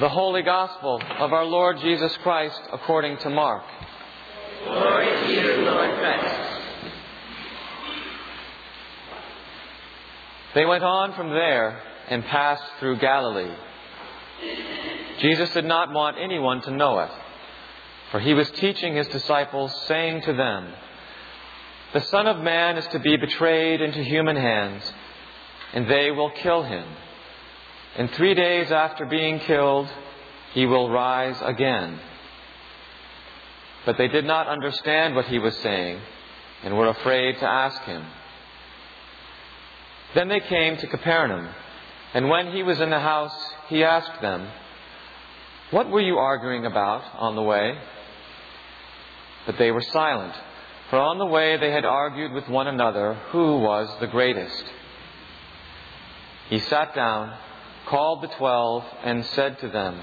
The Holy Gospel of our Lord Jesus Christ according to Mark. Glory to you, Lord Christ. They went on from there and passed through Galilee. Jesus did not want anyone to know it, for he was teaching his disciples, saying to them, The Son of Man is to be betrayed into human hands, and they will kill him. And three days after being killed, he will rise again. But they did not understand what he was saying and were afraid to ask him. Then they came to Capernaum, and when he was in the house, he asked them, What were you arguing about on the way? But they were silent, for on the way they had argued with one another who was the greatest. He sat down called the twelve, and said to them,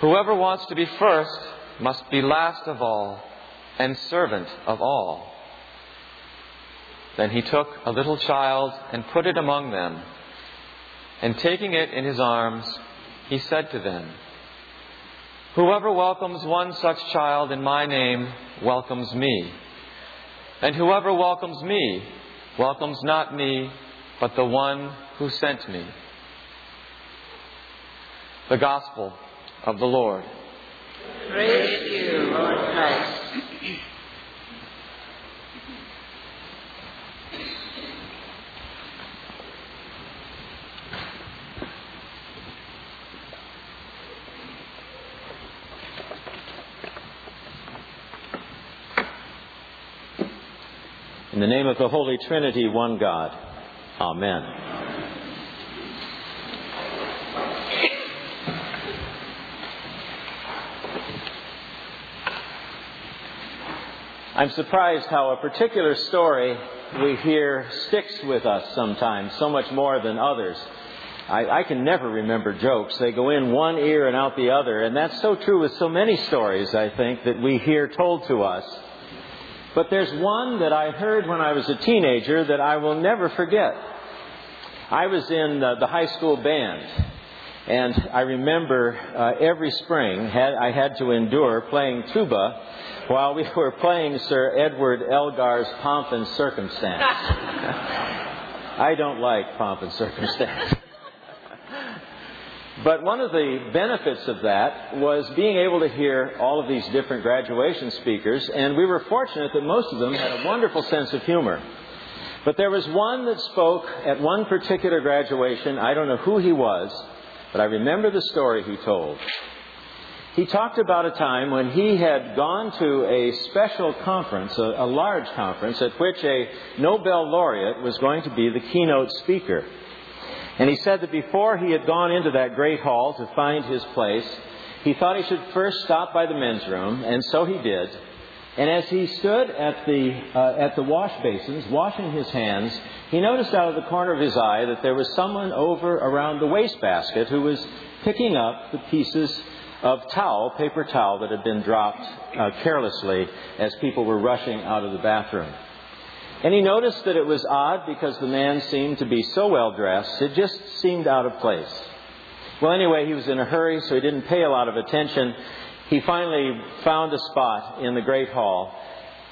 Whoever wants to be first must be last of all and servant of all. Then he took a little child and put it among them, and taking it in his arms, he said to them, Whoever welcomes one such child in my name welcomes me. And whoever welcomes me welcomes not me, but the one who sent me. The Gospel of the Lord. Praise you, Lord Christ. In the name of the Holy Trinity, one God. Amen. I'm surprised how a particular story we hear sticks with us sometimes, so much more than others. I, I, can never remember jokes. They go in one ear and out the other. And that's so true with so many stories, I think, that we hear told to us. But there's one that I heard when I was a teenager that I will never forget. I was in the, the high school band. And I remember uh, every spring had, I had to endure playing tuba while we were playing Sir Edward Elgar's Pomp and Circumstance. I don't like pomp and circumstance. but one of the benefits of that was being able to hear all of these different graduation speakers, and we were fortunate that most of them had a wonderful sense of humor. But there was one that spoke at one particular graduation. I don't know who he was, but I remember the story he told. He talked about a time when he had gone to a special conference, a, a, large conference, at which a Nobel laureate was going to be the keynote speaker. And he said that before he had gone into that great hall to find his place, he thought he should first stop by the men's room, and so he did. And as he stood at the, uh, at the wash basins, washing his hands, he noticed out of the corner of his eye that there was someone over around the wastebasket who was picking up the pieces of towel, paper towel, that had been dropped uh, carelessly as people were rushing out of the bathroom. And he noticed that it was odd because the man seemed to be so well dressed, it just seemed out of place. Well, anyway, he was in a hurry, so he didn't pay a lot of attention. He finally found a spot in the Great Hall,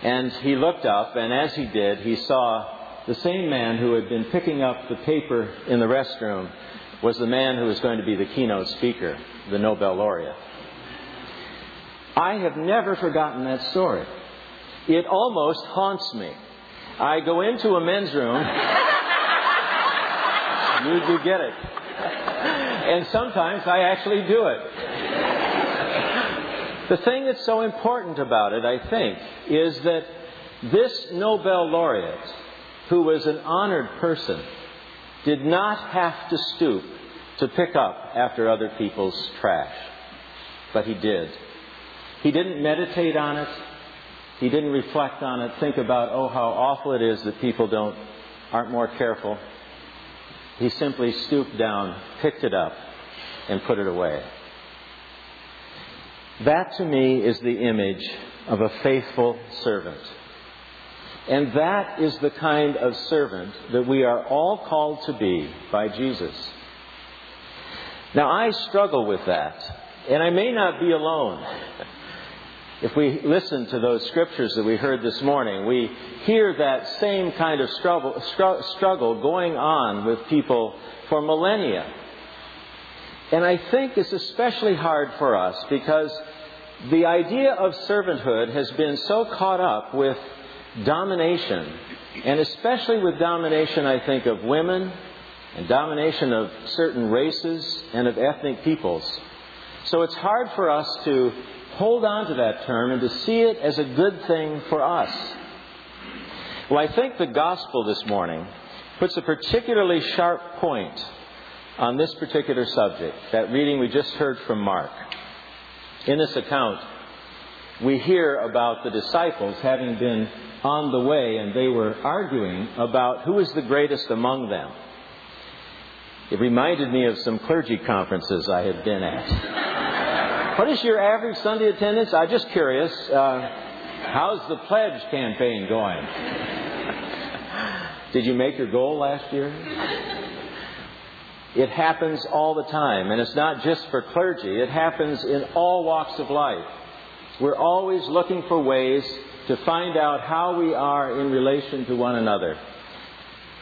and he looked up, and as he did, he saw the same man who had been picking up the paper in the restroom was the man who was going to be the keynote speaker, the Nobel laureate. I have never forgotten that story. It almost haunts me. I go into a men's room. you, get it. And sometimes I actually do it. The thing that's so important about it, I think, is that this Nobel laureate, who was an honored person, did not have to stoop to pick up after other people's trash. But he did. He didn't meditate on it. He didn't reflect on it, think about, oh, how awful it is that people don't, aren't more careful. He simply stooped down, picked it up, and put it away. That to me is the image of a faithful servant. And that is the kind of servant that we are all called to be by Jesus. Now, I struggle with that, and I may not be alone. If we listen to those scriptures that we heard this morning, we hear that same kind of struggle, struggle going on with people for millennia. And I think it's especially hard for us because the idea of servanthood has been so caught up with domination, and especially with domination, I think, of women and domination of certain races and of ethnic peoples. So it's hard for us to hold on to that term and to see it as a good thing for us. Well, I think the gospel this morning puts a particularly sharp point on this particular subject, that reading we just heard from Mark. In this account, we hear about the disciples having been on the way and they were arguing about who is the greatest among them. It reminded me of some clergy conferences I had been at. what is your average Sunday attendance? I'm just curious. Uh, how's the pledge campaign going? Did you make your goal last year? It happens all the time, and it's not just for clergy, it happens in all walks of life. We're always looking for ways to find out how we are in relation to one another.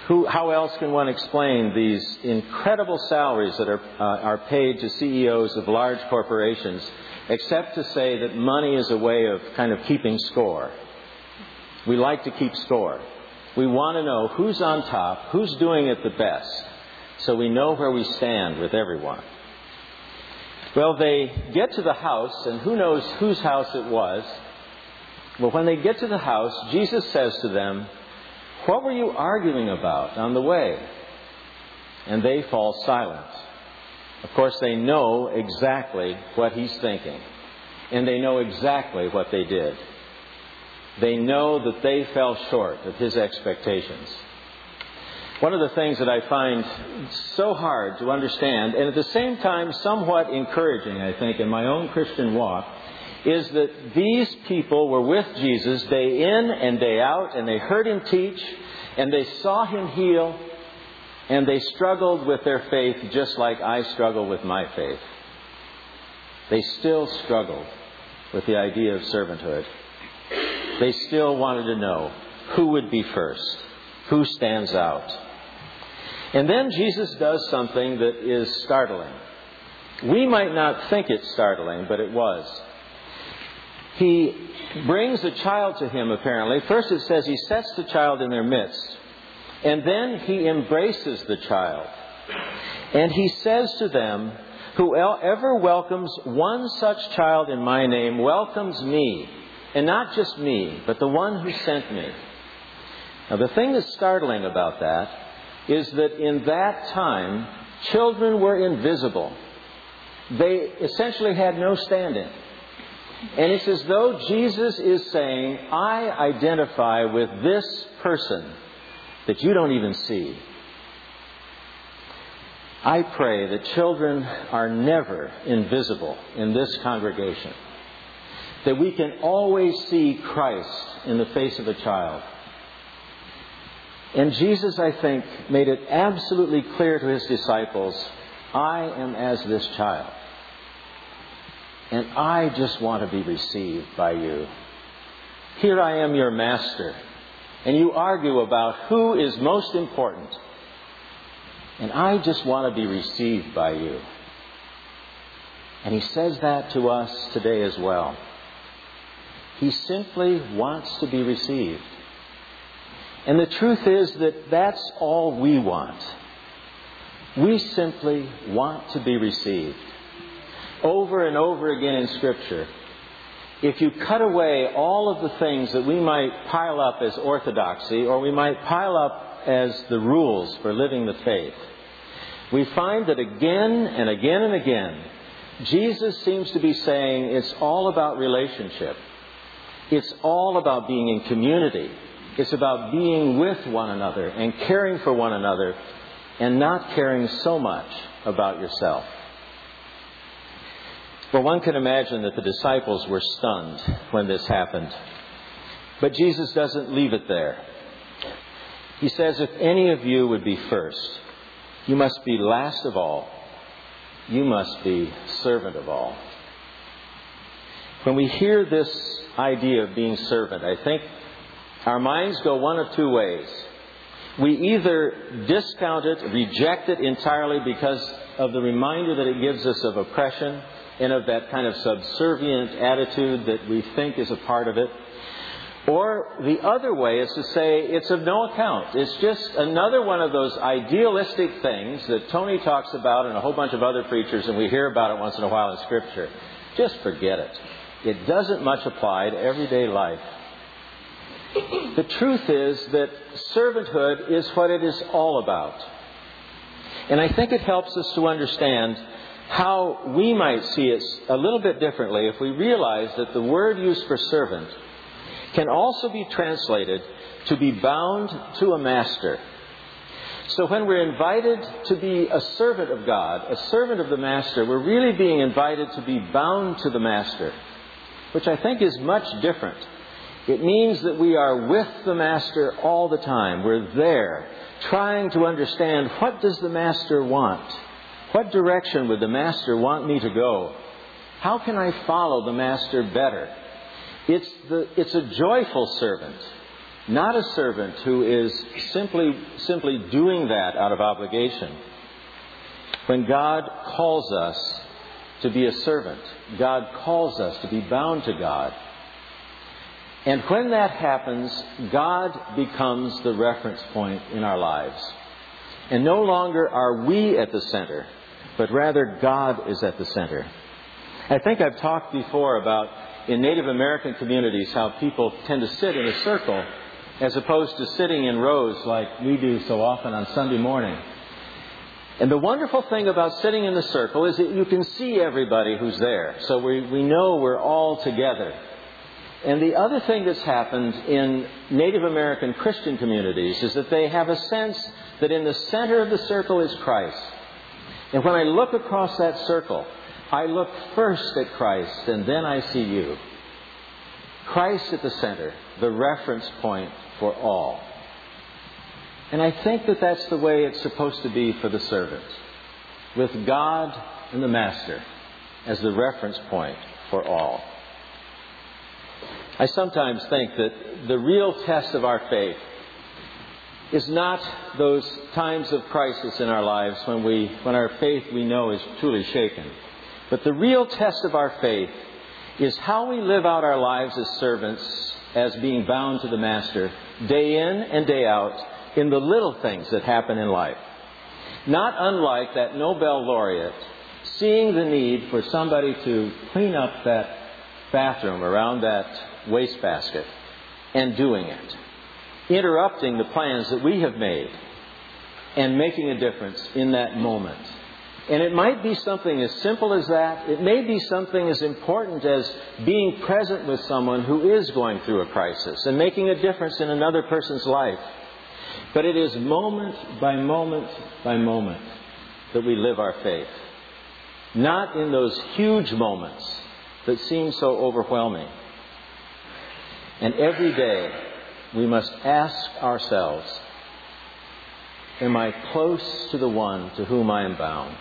Who, how else can one explain these incredible salaries that are, uh, are paid to CEOs of large corporations, except to say that money is a way of kind of keeping score? We like to keep score. We want to know who's on top, who's doing it the best so we know where we stand with everyone. Well, they get to the house, and who knows whose house it was. Well, when they get to the house, Jesus says to them, What were you arguing about on the way? And they fall silent. Of course, they know exactly what he's thinking, and they know exactly what they did. They know that they fell short of his expectations. One of the things that I find so hard to understand, and at the same time somewhat encouraging, I think, in my own Christian walk, is that these people were with Jesus day in and day out, and they heard him teach, and they saw him heal, and they struggled with their faith just like I struggle with my faith. They still struggled with the idea of servanthood. They still wanted to know who would be first, who stands out. And then Jesus does something that is startling. We might not think it's startling, but it was. He brings a child to him, apparently. First it says he sets the child in their midst, and then he embraces the child. And he says to them, Whoever welcomes one such child in my name welcomes me, and not just me, but the one who sent me. Now, the thing that's startling about that is that in that time, children were invisible. They essentially had no standing. And it's as though Jesus is saying, I identify with this person that you don't even see. I pray that children are never invisible in this congregation. That we can always see Christ in the face of a child. And Jesus, I think, made it absolutely clear to his disciples I am as this child. And I just want to be received by you. Here I am, your master. And you argue about who is most important. And I just want to be received by you. And he says that to us today as well. He simply wants to be received. And the truth is that that's all we want. We simply want to be received. Over and over again in Scripture, if you cut away all of the things that we might pile up as orthodoxy or we might pile up as the rules for living the faith, we find that again and again and again, Jesus seems to be saying it's all about relationship. It's all about being in community. It's about being with one another and caring for one another and not caring so much about yourself. Well, one can imagine that the disciples were stunned when this happened. But Jesus doesn't leave it there. He says, If any of you would be first, you must be last of all you must be servant of all. When we hear this idea of being servant, I think our minds go one of two ways. We either discount it, reject it entirely because of the reminder that it gives us of oppression and of that kind of subservient attitude that we think is a part of it. Or the other way is to say it's of no account. It's just another one of those idealistic things that Tony talks about and a whole bunch of other preachers, and we hear about it once in a while in Scripture. Just forget it. It doesn't much apply to everyday life. The truth is that servanthood is what it is all about. And I think it helps us to understand how we might see it a little bit differently if we realize that the word used for servant can also be translated to be bound to a master. So when we're invited to be a servant of God, a servant of the master, we're really being invited to be bound to the master, which I think is much different. It means that we are with the master all the time. We're there trying to understand what does the master want? What direction would the Master want me to go? How can I follow the Master better? It's, the, it's a joyful servant, not a servant who is simply, simply doing that out of obligation. When God calls us to be a servant, God calls us to be bound to God. And when that happens, God becomes the reference point in our lives. And no longer are we at the center, but rather God is at the center. I think I've talked before about in Native American communities how people tend to sit in a circle as opposed to sitting in rows like we do so often on Sunday morning. And the wonderful thing about sitting in the circle is that you can see everybody who's there. So we, we know we're all together. And the other thing that's happened in Native American Christian communities is that they have a sense that in the center of the circle is Christ. And when I look across that circle, I look first at Christ and then I see you. Christ at the center, the reference point for all. And I think that that's the way it's supposed to be for the servant, with God and the Master as the reference point for all. I sometimes think that the real test of our faith is not those times of crisis in our lives when, we, when our faith we know is truly shaken. But the real test of our faith is how we live out our lives as servants, as being bound to the Master, day in and day out, in the little things that happen in life. Not unlike that Nobel laureate seeing the need for somebody to clean up that bathroom around that wastebasket and doing it interrupting the plans that we have made and making a difference in that moment. And it might be something as simple as that. It may be something as important as being present with someone who is going through a crisis and making a difference in another person's life. But it is moment by moment by moment that we live our faith. Not in those huge moments that seem so overwhelming. And every day, we must ask ourselves Am I close to the one to whom I am bound?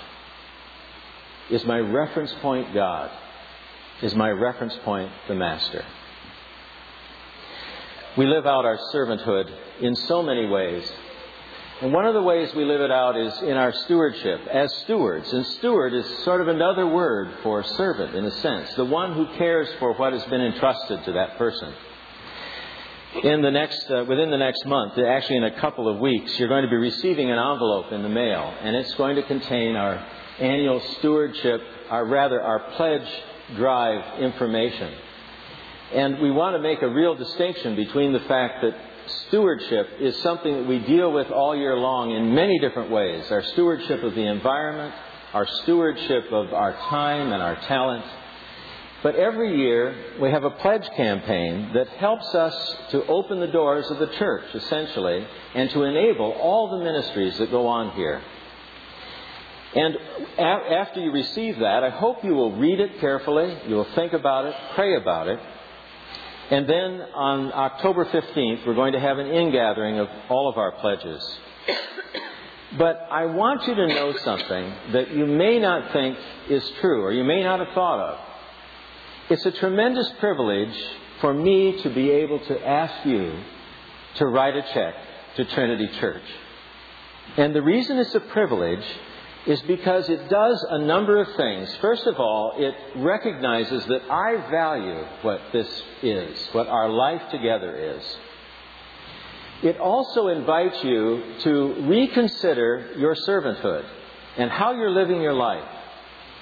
Is my reference point God? Is my reference point the Master? We live out our servanthood in so many ways. And one of the ways we live it out is in our stewardship as stewards. And steward is sort of another word for servant in a sense, the one who cares for what has been entrusted to that person in the next, uh, within the next month, actually in a couple of weeks, you're going to be receiving an envelope in the mail, and it's going to contain our annual stewardship, our rather our pledge drive information. And we want to make a real distinction between the fact that stewardship is something that we deal with all year long in many different ways. Our stewardship of the environment, our stewardship of our time and our talent, but every year, we have a pledge campaign that helps us to open the doors of the church, essentially, and to enable all the ministries that go on here. And after you receive that, I hope you will read it carefully, you will think about it, pray about it. And then on October 15th, we're going to have an ingathering of all of our pledges. But I want you to know something that you may not think is true or you may not have thought of. It's a tremendous privilege for me to be able to ask you to write a check to Trinity Church. And the reason it's a privilege is because it does a number of things. First of all, it recognizes that I value what this is, what our life together is. It also invites you to reconsider your servanthood and how you're living your life.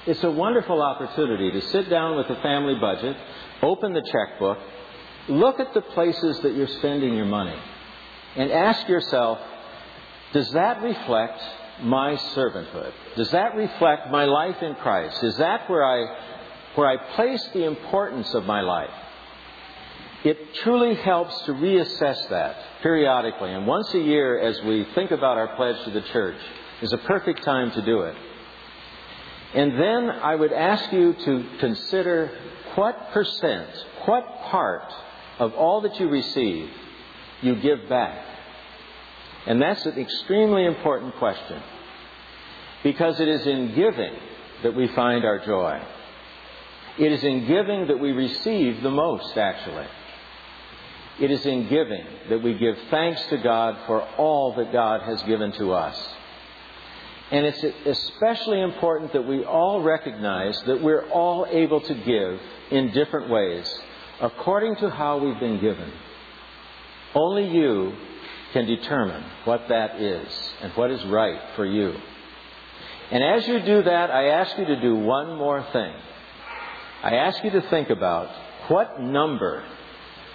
It's a wonderful opportunity to sit down with the family budget, open the checkbook, look at the places that you're spending your money, and ask yourself, does that reflect my servanthood? Does that reflect my life in Christ? Is that where I, where I place the importance of my life? It truly helps to reassess that periodically. And once a year, as we think about our pledge to the church, is a perfect time to do it. And then I would ask you to consider what percent, what part of all that you receive you give back. And that's an extremely important question. Because it is in giving that we find our joy. It is in giving that we receive the most, actually. It is in giving that we give thanks to God for all that God has given to us. And it's especially important that we all recognize that we're all able to give in different ways according to how we've been given. Only you can determine what that is and what is right for you. And as you do that, I ask you to do one more thing. I ask you to think about what number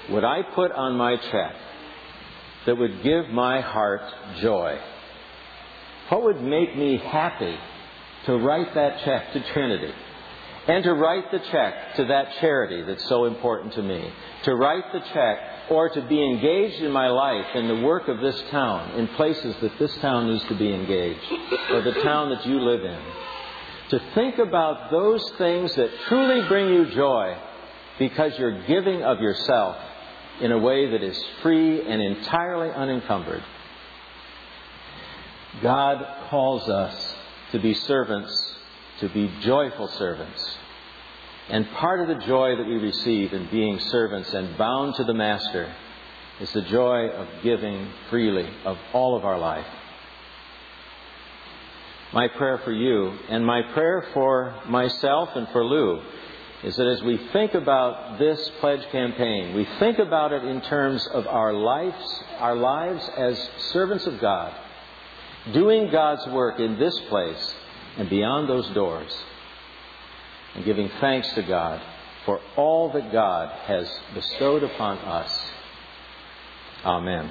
would I put on my check that would give my heart joy? What would make me happy to write that check to Trinity? And to write the check to that charity that's so important to me. To write the check or to be engaged in my life in the work of this town, in places that this town needs to be engaged, or the town that you live in. To think about those things that truly bring you joy because you're giving of yourself in a way that is free and entirely unencumbered. God calls us to be servants, to be joyful servants. And part of the joy that we receive in being servants and bound to the Master is the joy of giving freely of all of our life. My prayer for you and my prayer for myself and for Lou is that as we think about this pledge campaign, we think about it in terms of our lives, our lives as servants of God, doing God's work in this place and beyond those doors, and giving thanks to God for all that God has bestowed upon us. Amen.